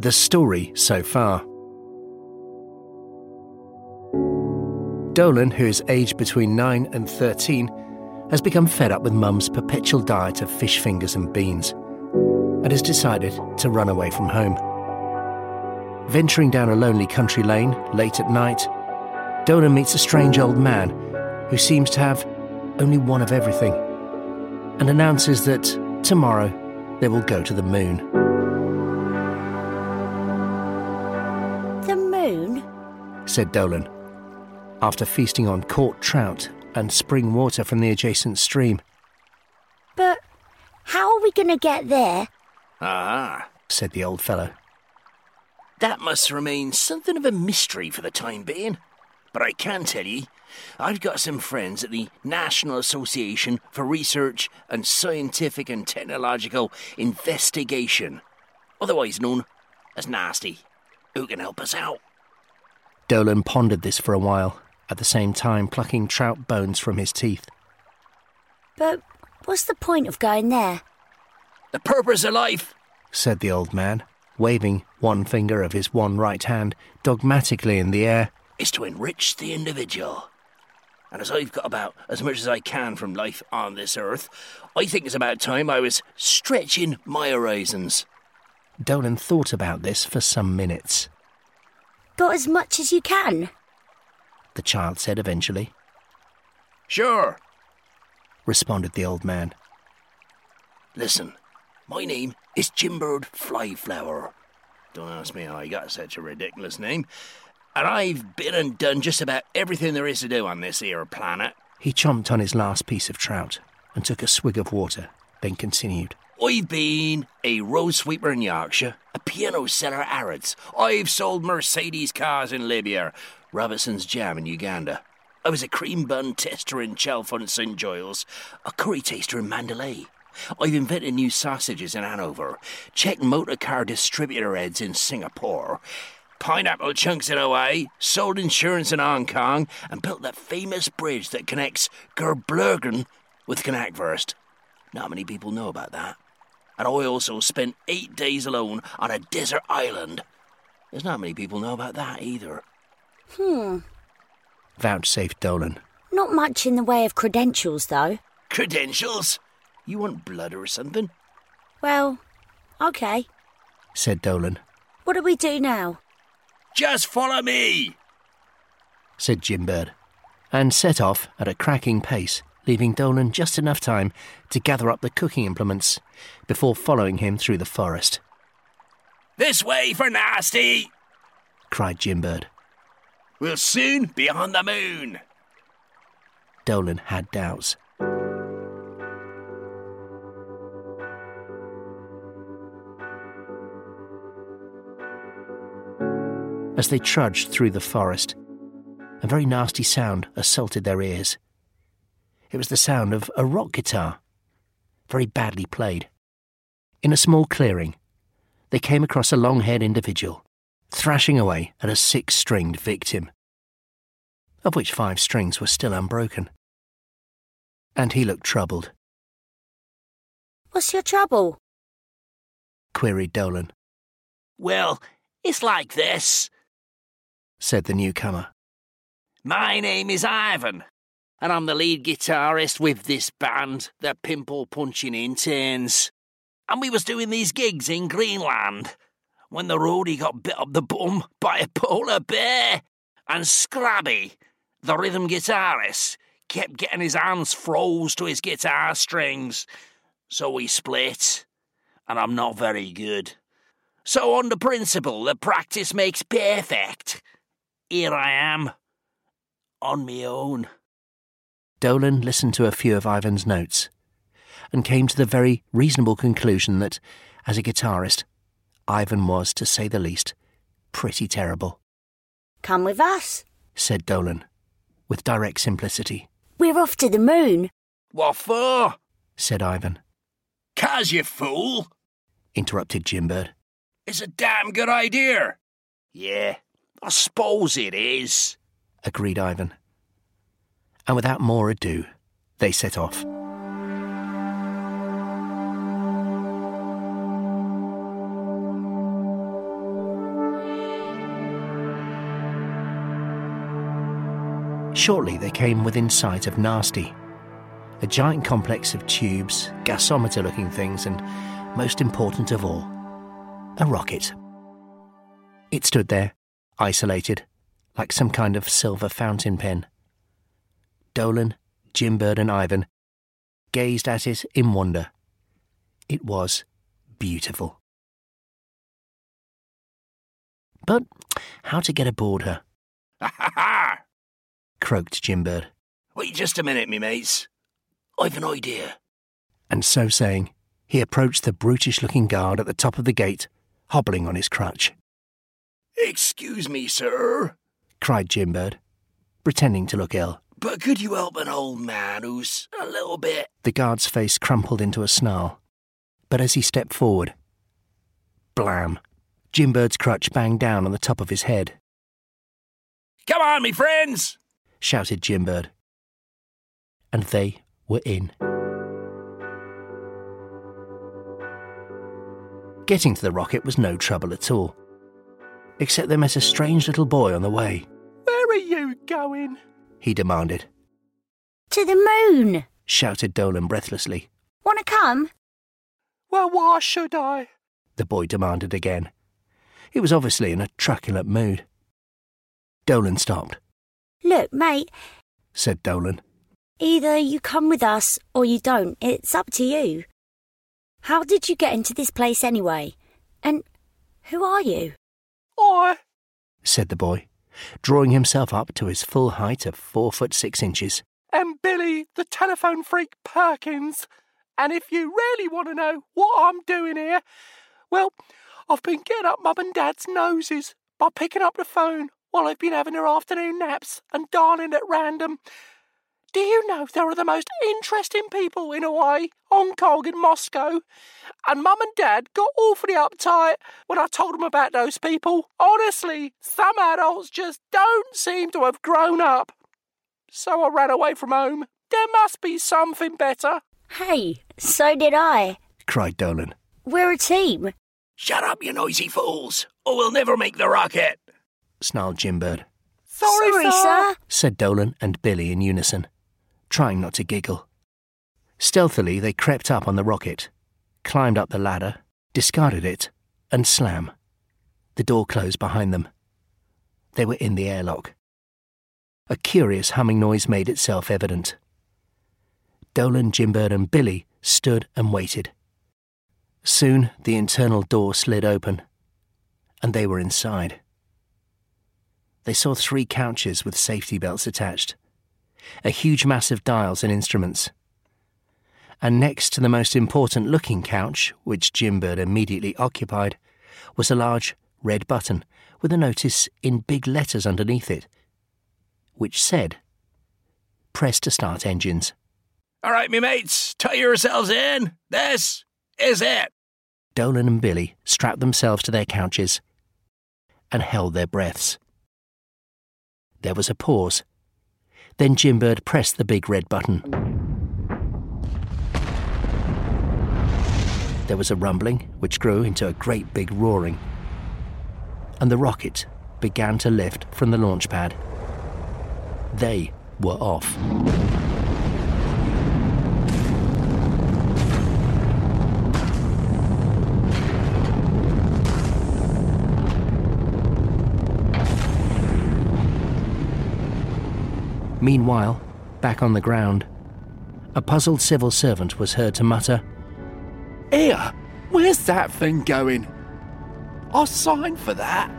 The story so far. Dolen, who is aged between 9 and 13, has become fed up with Mum's perpetual diet of fish fingers and beans and has decided to run away from home. Venturing down a lonely country lane late at night, Dolen meets a strange old man who seems to have only one of everything and announces that tomorrow they will go to the moon. Said Dolen, after feasting on caught trout and spring water from the adjacent stream. But how are we going to get there? Ah, said the old fellow. that must remain something of a mystery for the time being. But I can tell ye, I've got some friends at the National Association for Research and Scientific and Technological Investigation, otherwise known as NASTY, who can help us out. Dolen pondered this for a while, at the same time plucking trout bones from his teeth. But what's the point of going there? The purpose of life said the old man, waving one finger of his one right hand dogmatically in the air. is to enrich the individual. And as I've got about as much as I can from life on this earth, I think it's about time I was stretching my horizons. Dolen thought about this for some minutes. Got as much as you can? The child said eventually, Sure. responded the old man. Listen, my name is Jimbird Flyflower. Don't ask me how I got such a ridiculous name. And I've been and done just about everything there is to do on this here planet. He chomped on his last piece of trout and took a swig of water, then continued. I've been a road sweeper in Yorkshire, a piano seller at Harrods. I've sold Mercedes cars in Libya, Robertson's jam in Uganda. I was a cream bun tester in Chalfont St Giles, a curry taster in Mandalay. I've invented new sausages in Hanover, checked motor car distributor heads in Singapore, pineapple chunks in Hawaii, sold insurance in Hong Kong, and built that famous bridge that connects Gerblurgen with Knackvurst. Not many people know about that. And I also spent eight days alone on a desert island. There's not many people know about that either. Hmm. Vouchsafed Dolen. Not much in the way of credentials, though. Credentials? You want blood or something? Well, okay. said Dolen, What do we do now? Just follow me! said Jimbird, and set off at a cracking pace, leaving Dolen just enough time to gather up the cooking implements before following him through the forest. This way for nasty! Cried Jimbird. We'll soon be on the moon. Dolan had doubts. As they trudged through the forest, a very nasty sound assaulted their ears. It was the sound of a rock guitar, very badly played. In a small clearing, they came across a long haired individual, thrashing away at a six stringed victim, of which five strings were still unbroken. And he looked troubled, What's your trouble? queried Dolen, Well, it's like this. said the newcomer. My name is Ivan, and I'm the lead guitarist with this band, the Pimple Punching Interns. And we was doing these gigs in Greenland when the roadie got bit up the bum by a polar bear, and Scrabby, the rhythm guitarist, kept getting his hands froze to his guitar strings. So we split, and I'm not very good. So, on the principle that practice makes perfect, here I am, on me own. Dolen listened to a few of Ivan's notes and came to the very reasonable conclusion that, as a guitarist, Ivan was, to say the least, pretty terrible, Come with us. said Dolen, with direct simplicity, We're off to the moon. What for? said Ivan, Cause you fool! interrupted Jimbird. It's a damn good idea. Yeah, I suppose it is. agreed Ivan and without more ado, they set off. Shortly, they came within sight of Nasty, a giant complex of tubes, gasometer looking things, and most important of all, a rocket. It stood there, isolated, like some kind of silver fountain pen. Dolen, Jimbird, and Ivan gazed at it in wonder. It was beautiful. But how to get aboard her? Ha ha ha! croaked Jimbird. Wait just a minute, me mates. I've an idea. And so saying, he approached the brutish looking guard at the top of the gate, hobbling on his crutch. Excuse me, sir, cried Jimbird, pretending to look ill. But could you help an old man who's a little bit. The guard's face crumpled into a snarl. But as he stepped forward, blam, Jimbird's crutch banged down on the top of his head. Come on, me friends! shouted Jimbird. And they were in. Getting to the rocket was no trouble at all, except they met a strange little boy on the way. Where are you going? He demanded, To the moon. shouted Dolen breathlessly. Wanna come? Well, why should I? The boy demanded again. He was obviously in a truculent mood. Dolen stopped, Look, mate, said Dolen. either you come with us or you don't. It's up to you. How did you get into this place anyway? And who are you? I. said the boy, drawing himself up to his full height of four foot six inches. am Billy, the telephone freak Perkins. And if you really want to know what I'm doing here, well, I've been getting up Mum and Dad's noses by picking up the phone while they've been having their afternoon naps and dialing at random. Do you know there are the most interesting people in Hawaii, Hong Kong, and Moscow? And Mum and Dad got awfully uptight when I told them about those people. Honestly, some adults just don't seem to have grown up. So I ran away from home. There must be something better. Hey, so did I. cried Dolen. We're a team. Shut up, you noisy fools, or we'll never make the rocket. snarled Jimbird, Sorry, sir. said Dolen and Billy in unison, trying not to giggle. Stealthily, they crept up on the rocket, climbed up the ladder, discarded it, and slam. The door closed behind them. They were in the airlock. A curious humming noise made itself evident. Dolen, Jimbird, and Billy stood and waited. Soon the internal door slid open, and they were inside. They saw three couches with safety belts attached, a huge mass of dials and instruments. And next to the most important looking couch, which Jimbird immediately occupied, was a large red button with a notice in big letters underneath it, which said, Press to start engines. All right, me mates, tie yourselves in. This is it. Dolen and Billy strapped themselves to their couches and held their breaths. There was a pause. Then Jimbird pressed the big red button. There was a rumbling, which grew into a great big roaring. And the rocket began to lift from the launch pad. They were off. Meanwhile, back on the ground, a puzzled civil servant was heard to mutter, Here, where's that thing going? I signed for that.